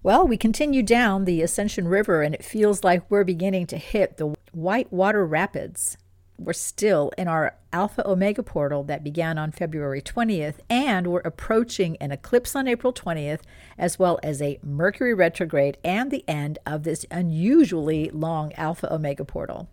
Well, we continue down the Ascension River, and it feels like we're beginning to hit the Whitewater Rapids. We're still in our Alpha Omega portal that began on February 20th, and we're approaching an eclipse on April 20th, as well as a Mercury retrograde and the end of this unusually long Alpha Omega portal.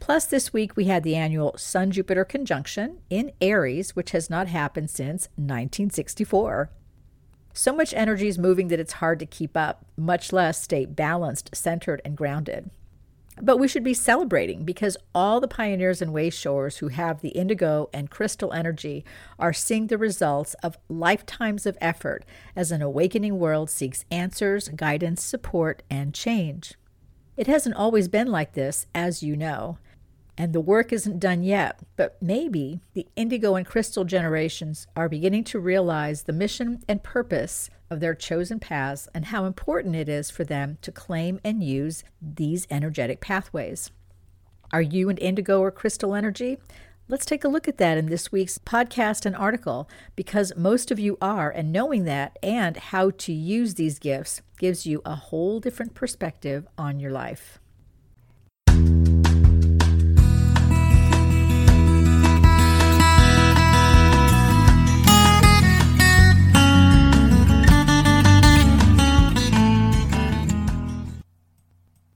Plus, this week we had the annual Sun Jupiter conjunction in Aries, which has not happened since 1964. So much energy is moving that it's hard to keep up, much less stay balanced, centered, and grounded. But we should be celebrating because all the pioneers and wayshowers who have the indigo and crystal energy are seeing the results of lifetimes of effort as an awakening world seeks answers, guidance, support, and change. It hasn't always been like this, as you know and the work isn't done yet, but maybe the indigo and crystal generations are beginning to realize the mission and purpose of their chosen paths and how important it is for them to claim and use these energetic pathways. Are you an indigo or crystal energy? Let's take a look at that in this week's podcast and article because most of you are, and knowing that and how to use these gifts gives you a whole different perspective on your life.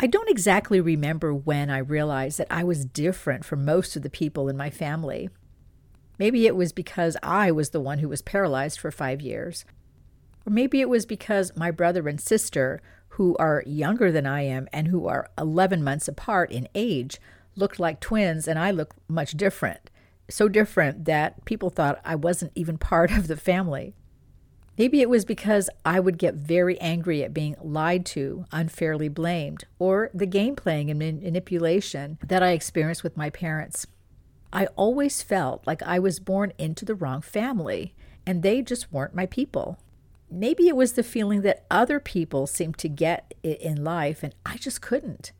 I don't exactly remember when I realized that I was different from most of the people in my family. Maybe it was because I was the one who was paralyzed for five years. Or maybe it was because my brother and sister, who are younger than I am and who are 11 months apart in age, looked like twins and I looked much different. So different that people thought I wasn't even part of the family. Maybe it was because I would get very angry at being lied to, unfairly blamed, or the game playing and manipulation that I experienced with my parents. I always felt like I was born into the wrong family, and they just weren't my people. Maybe it was the feeling that other people seemed to get it in life, and I just couldn't.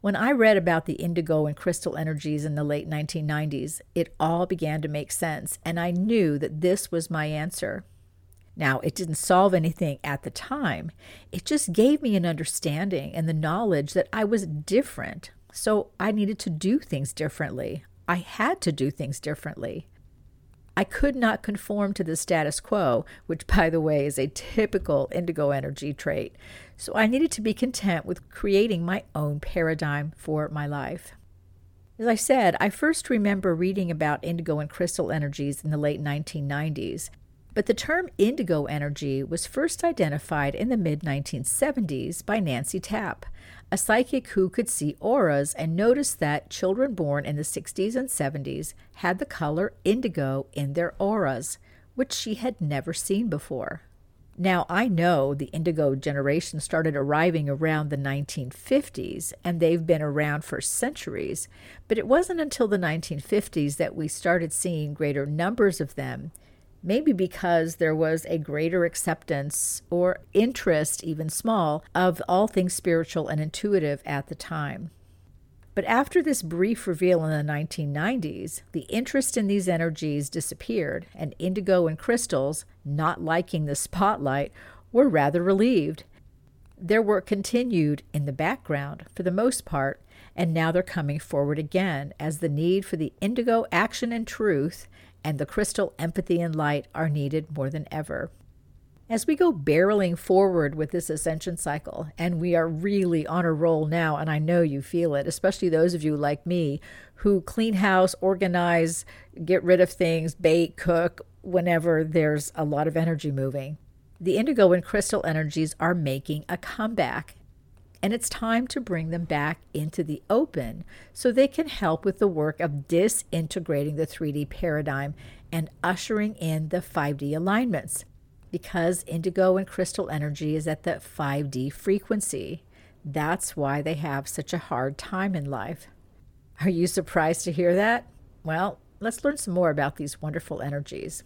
When I read about the indigo and crystal energies in the late 1990s, it all began to make sense, and I knew that this was my answer. Now, it didn't solve anything at the time. It just gave me an understanding and the knowledge that I was different. So I needed to do things differently. I had to do things differently. I could not conform to the status quo, which, by the way, is a typical indigo energy trait. So I needed to be content with creating my own paradigm for my life. As I said, I first remember reading about indigo and crystal energies in the late 1990s. But the term indigo energy was first identified in the mid 1970s by Nancy Tappe, a psychic who could see auras and noticed that children born in the 60s and 70s had the color indigo in their auras, which she had never seen before. Now, I know the indigo generation started arriving around the 1950s, and they've been around for centuries, but it wasn't until the 1950s that we started seeing greater numbers of them maybe because there was a greater acceptance or interest, even small, of all things spiritual and intuitive at the time. But after this brief reveal in the 1990s, the interest in these energies disappeared, and indigo and crystals, not liking the spotlight, were rather relieved. Their work continued in the background for the most part, and now they're coming forward again as the need for the indigo action and truth and the crystal empathy and light are needed more than ever. As we go barreling forward with this ascension cycle, and we are really on a roll now, and I know you feel it, especially those of you like me who clean house, organize, get rid of things, bake, cook, whenever there's a lot of energy moving. The indigo and crystal energies are making a comeback, and it's time to bring them back into the open so they can help with the work of disintegrating the 3D paradigm and ushering in the 5D alignments because indigo and crystal energy is at the 5D frequency. That's why they have such a hard time in life. Are you surprised to hear that? Well, let's learn some more about these wonderful energies.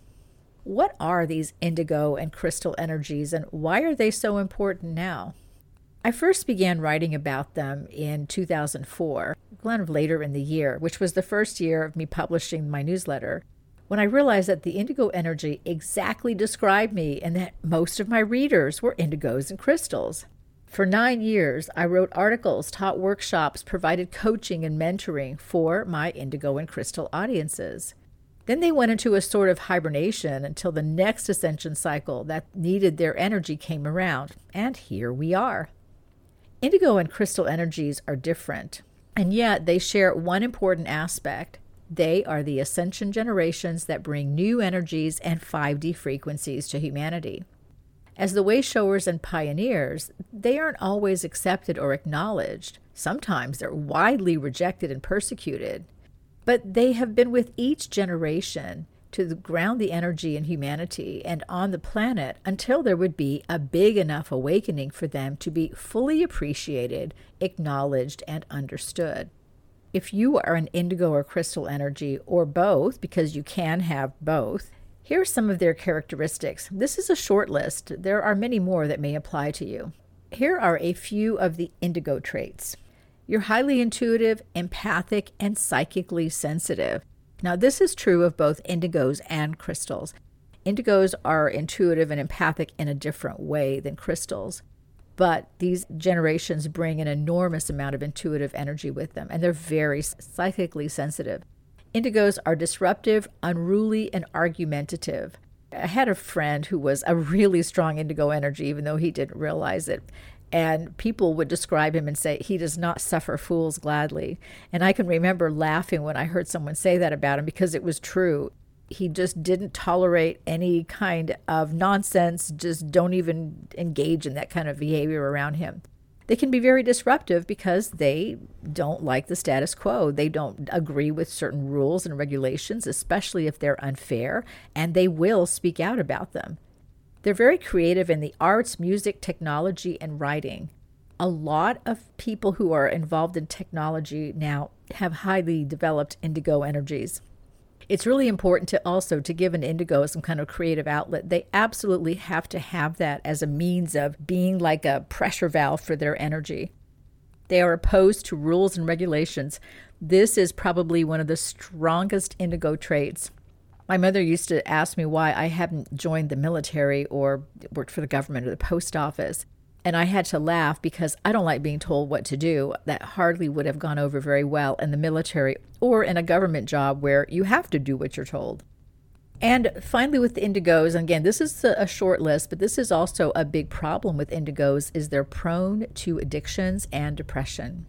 What are these indigo and crystal energies and why are they so important now? I first began writing about them in 2004, kind of later in the year, which was the first year of me publishing my newsletter when I realized that the indigo energy exactly described me and that most of my readers were indigos and crystals. For nine years, I wrote articles, taught workshops, provided coaching and mentoring for my indigo and crystal audiences. Then they went into a sort of hibernation until the next ascension cycle that needed their energy came around. And here we are. Indigo and crystal energies are different, and yet they share one important aspect they are the ascension generations that bring new energies and 5D frequencies to humanity. As the way showers and pioneers, they aren't always accepted or acknowledged. Sometimes they're widely rejected and persecuted. But they have been with each generation to ground the energy in humanity and on the planet until there would be a big enough awakening for them to be fully appreciated, acknowledged, and understood. If you are an indigo or crystal energy, or both, because you can have both, here are some of their characteristics. This is a short list. There are many more that may apply to you. Here are a few of the indigo traits. You're highly intuitive, empathic, and psychically sensitive. Now, this is true of both indigos and crystals. Indigos are intuitive and empathic in a different way than crystals but these generations bring an enormous amount of intuitive energy with them, and they're very psychically sensitive. Indigos are disruptive, unruly, and argumentative. I had a friend who was a really strong indigo energy, even though he didn't realize it. And people would describe him and say, he does not suffer fools gladly. And I can remember laughing when I heard someone say that about him because it was true he just didn't tolerate any kind of nonsense, just don't even engage in that kind of behavior around him. They can be very disruptive because they don't like the status quo. They don't agree with certain rules and regulations, especially if they're unfair, and they will speak out about them. They're very creative in the arts, music, technology, and writing. A lot of people who are involved in technology now have highly developed indigo energies. It's really important to also to give an indigo some kind of creative outlet. They absolutely have to have that as a means of being like a pressure valve for their energy. They are opposed to rules and regulations. This is probably one of the strongest indigo traits my mother used to ask me why I hadn't joined the military or worked for the government or the post office. And I had to laugh because I don't like being told what to do. That hardly would have gone over very well in the military or in a government job where you have to do what you're told. And finally, with indigos, and again, this is a short list, but this is also a big problem with indigos is they're prone to addictions and depression.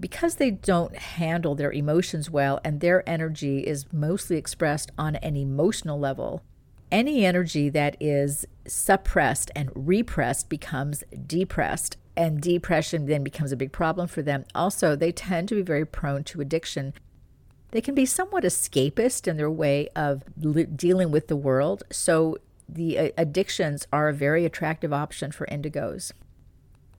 Because they don't handle their emotions well and their energy is mostly expressed on an emotional level, any energy that is suppressed and repressed becomes depressed and depression then becomes a big problem for them. Also, they tend to be very prone to addiction. They can be somewhat escapist in their way of dealing with the world, so the uh, addictions are a very attractive option for indigos.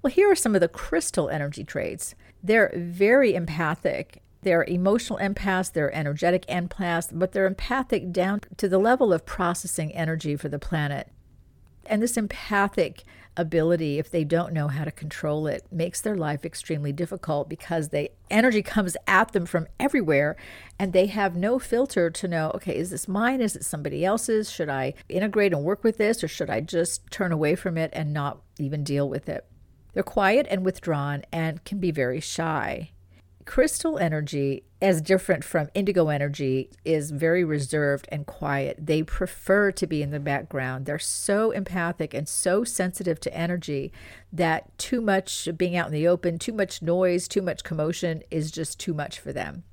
Well, here are some of the crystal energy traits. They're very empathic they're emotional empaths, they're energetic empaths, but they're empathic down to the level of processing energy for the planet. And this empathic ability, if they don't know how to control it, makes their life extremely difficult because the energy comes at them from everywhere and they have no filter to know, okay, is this mine? Is it somebody else's? Should I integrate and work with this or should I just turn away from it and not even deal with it? They're quiet and withdrawn and can be very shy crystal energy, as different from indigo energy, is very reserved and quiet. They prefer to be in the background. They're so empathic and so sensitive to energy that too much being out in the open, too much noise, too much commotion is just too much for them.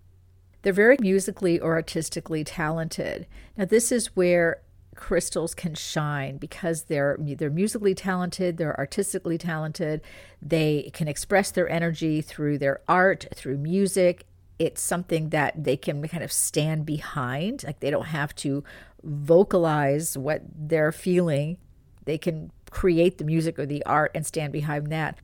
They're very musically or artistically talented. Now, this is where crystals can shine because they're they're musically talented, they're artistically talented. They can express their energy through their art, through music. It's something that they can kind of stand behind. Like they don't have to vocalize what they're feeling. They can create the music or the art and stand behind that.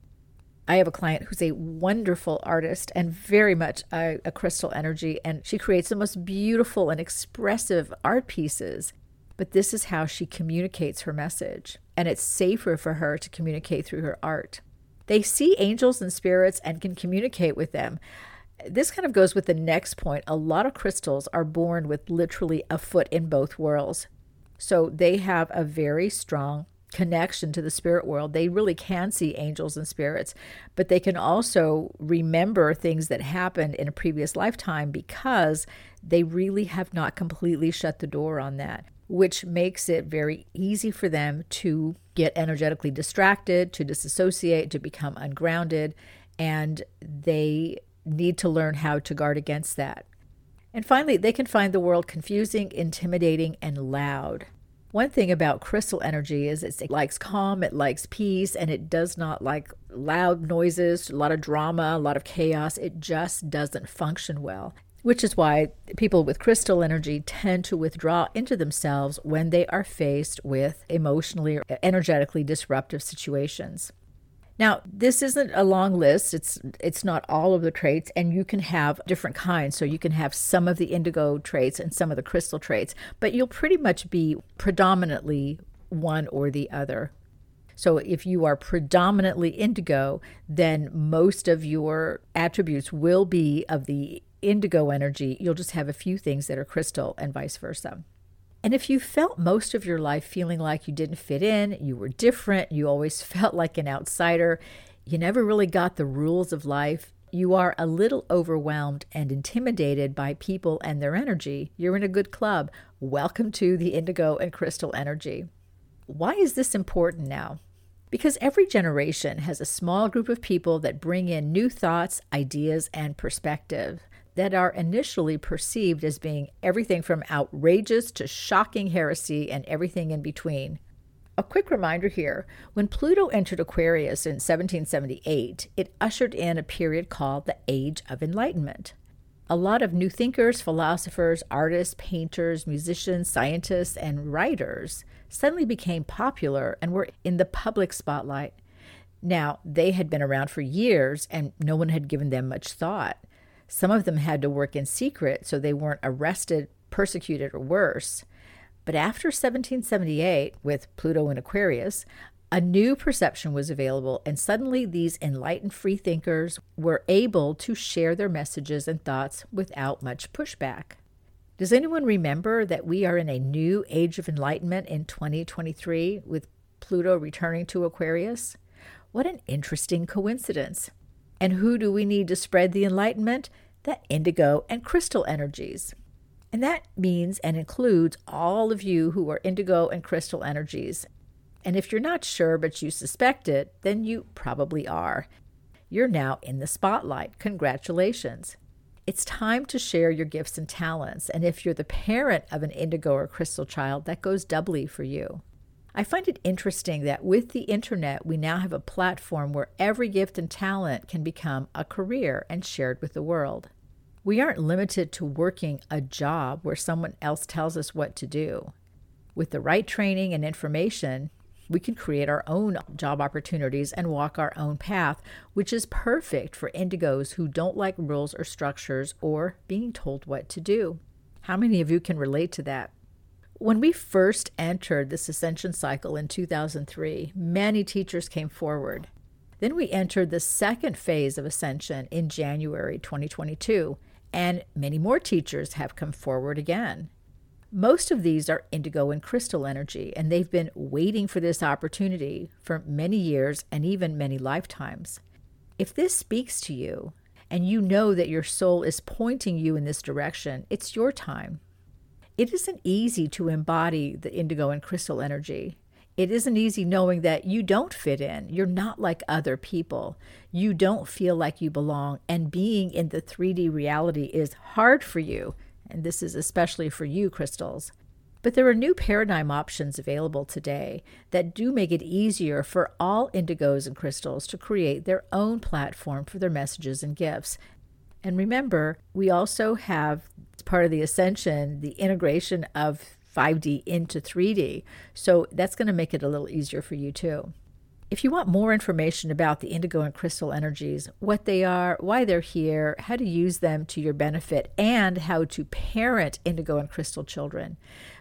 I have a client who's a wonderful artist and very much a, a, crystal energy, and she creates the most beautiful and expressive art pieces but this is how she communicates her message. And it's safer for her to communicate through her art. They see angels and spirits and can communicate with them. This kind of goes with the next point. A lot of crystals are born with literally a foot in both worlds. So they have a very strong connection to the spirit world. They really can see angels and spirits, but they can also remember things that happened in a previous lifetime because they really have not completely shut the door on that which makes it very easy for them to get energetically distracted, to disassociate, to become ungrounded, and they need to learn how to guard against that. And finally, they can find the world confusing, intimidating, and loud. One thing about crystal energy is it likes calm, it likes peace, and it does not like loud noises, a lot of drama, a lot of chaos. It just doesn't function well which is why people with crystal energy tend to withdraw into themselves when they are faced with emotionally or energetically disruptive situations. Now, this isn't a long list. It's it's not all of the traits and you can have different kinds. So you can have some of the indigo traits and some of the crystal traits, but you'll pretty much be predominantly one or the other. So if you are predominantly indigo, then most of your attributes will be of the indigo energy, you'll just have a few things that are crystal and vice versa. And if you felt most of your life feeling like you didn't fit in, you were different, you always felt like an outsider, you never really got the rules of life, you are a little overwhelmed and intimidated by people and their energy, you're in a good club. Welcome to the indigo and crystal energy. Why is this important now? Because every generation has a small group of people that bring in new thoughts, ideas, and perspective that are initially perceived as being everything from outrageous to shocking heresy and everything in between. A quick reminder here when Pluto entered Aquarius in 1778, it ushered in a period called the Age of Enlightenment. A lot of new thinkers, philosophers, artists, painters, musicians, scientists, and writers suddenly became popular and were in the public spotlight. Now, they had been around for years and no one had given them much thought. Some of them had to work in secret so they weren't arrested, persecuted, or worse. But after 1778, with Pluto in Aquarius, a new perception was available, and suddenly these enlightened freethinkers were able to share their messages and thoughts without much pushback. Does anyone remember that we are in a new age of enlightenment in 2023 with Pluto returning to Aquarius? What an interesting coincidence. And who do we need to spread the enlightenment? The indigo and crystal energies. And that means and includes all of you who are indigo and crystal energies. And if you're not sure but you suspect it, then you probably are. You're now in the spotlight. Congratulations. It's time to share your gifts and talents. And if you're the parent of an indigo or crystal child, that goes doubly for you. I find it interesting that with the internet, we now have a platform where every gift and talent can become a career and shared with the world. We aren't limited to working a job where someone else tells us what to do. With the right training and information, we can create our own job opportunities and walk our own path, which is perfect for indigos who don't like rules or structures or being told what to do. How many of you can relate to that? When we first entered this ascension cycle in 2003, many teachers came forward. Then we entered the second phase of ascension in January 2022, and many more teachers have come forward again. Most of these are indigo and crystal energy, and they've been waiting for this opportunity for many years and even many lifetimes. If this speaks to you, and you know that your soul is pointing you in this direction, it's your time. It isn't easy to embody the indigo and crystal energy. It isn't easy knowing that you don't fit in. You're not like other people. You don't feel like you belong. And being in the 3D reality is hard for you. And this is especially for you, crystals. But there are new paradigm options available today that do make it easier for all indigos and crystals to create their own platform for their messages and gifts. And remember, we also have part of the ascension the integration of 5D into 3D. So that's going to make it a little easier for you too. If you want more information about the indigo and crystal energies, what they are, why they're here, how to use them to your benefit, and how to parent indigo and crystal children,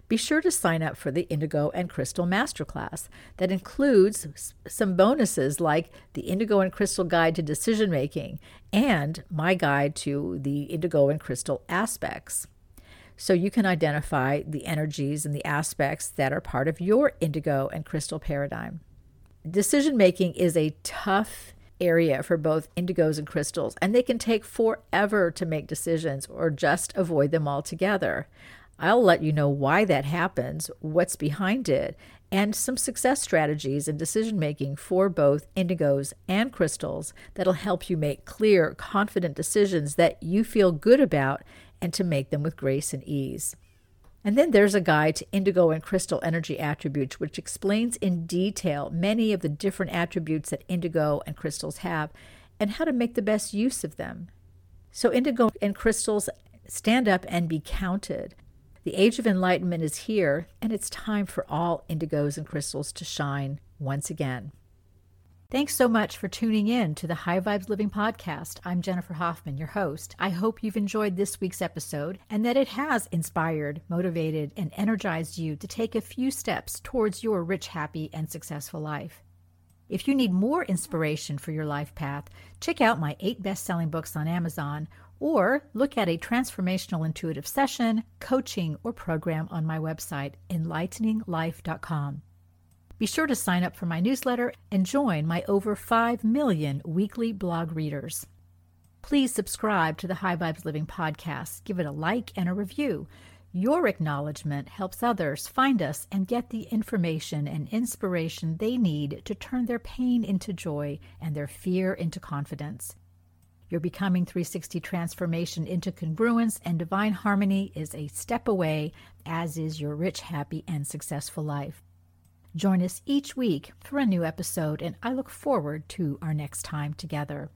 be sure to sign up for the Indigo and Crystal Masterclass that includes some bonuses like the Indigo and Crystal Guide to Decision Making and my guide to the Indigo and Crystal aspects. So you can identify the energies and the aspects that are part of your indigo and crystal paradigm. Decision making is a tough area for both indigos and crystals, and they can take forever to make decisions or just avoid them altogether. I'll let you know why that happens, what's behind it, and some success strategies in decision making for both indigos and crystals that'll help you make clear, confident decisions that you feel good about and to make them with grace and ease. And then there's a guide to indigo and crystal energy attributes, which explains in detail many of the different attributes that indigo and crystals have and how to make the best use of them. So, indigo and crystals stand up and be counted. The age of enlightenment is here, and it's time for all indigos and crystals to shine once again. Thanks so much for tuning in to the High Vibes Living Podcast. I'm Jennifer Hoffman, your host. I hope you've enjoyed this week's episode and that it has inspired, motivated, and energized you to take a few steps towards your rich, happy, and successful life. If you need more inspiration for your life path, check out my eight best selling books on Amazon or look at a transformational intuitive session, coaching, or program on my website, enlighteninglife.com. Be sure to sign up for my newsletter and join my over 5 million weekly blog readers. Please subscribe to the High Vibes Living podcast, give it a like and a review. Your acknowledgement helps others find us and get the information and inspiration they need to turn their pain into joy and their fear into confidence. Your Becoming 360 transformation into congruence and divine harmony is a step away, as is your rich, happy, and successful life. Join us each week for a new episode, and I look forward to our next time together.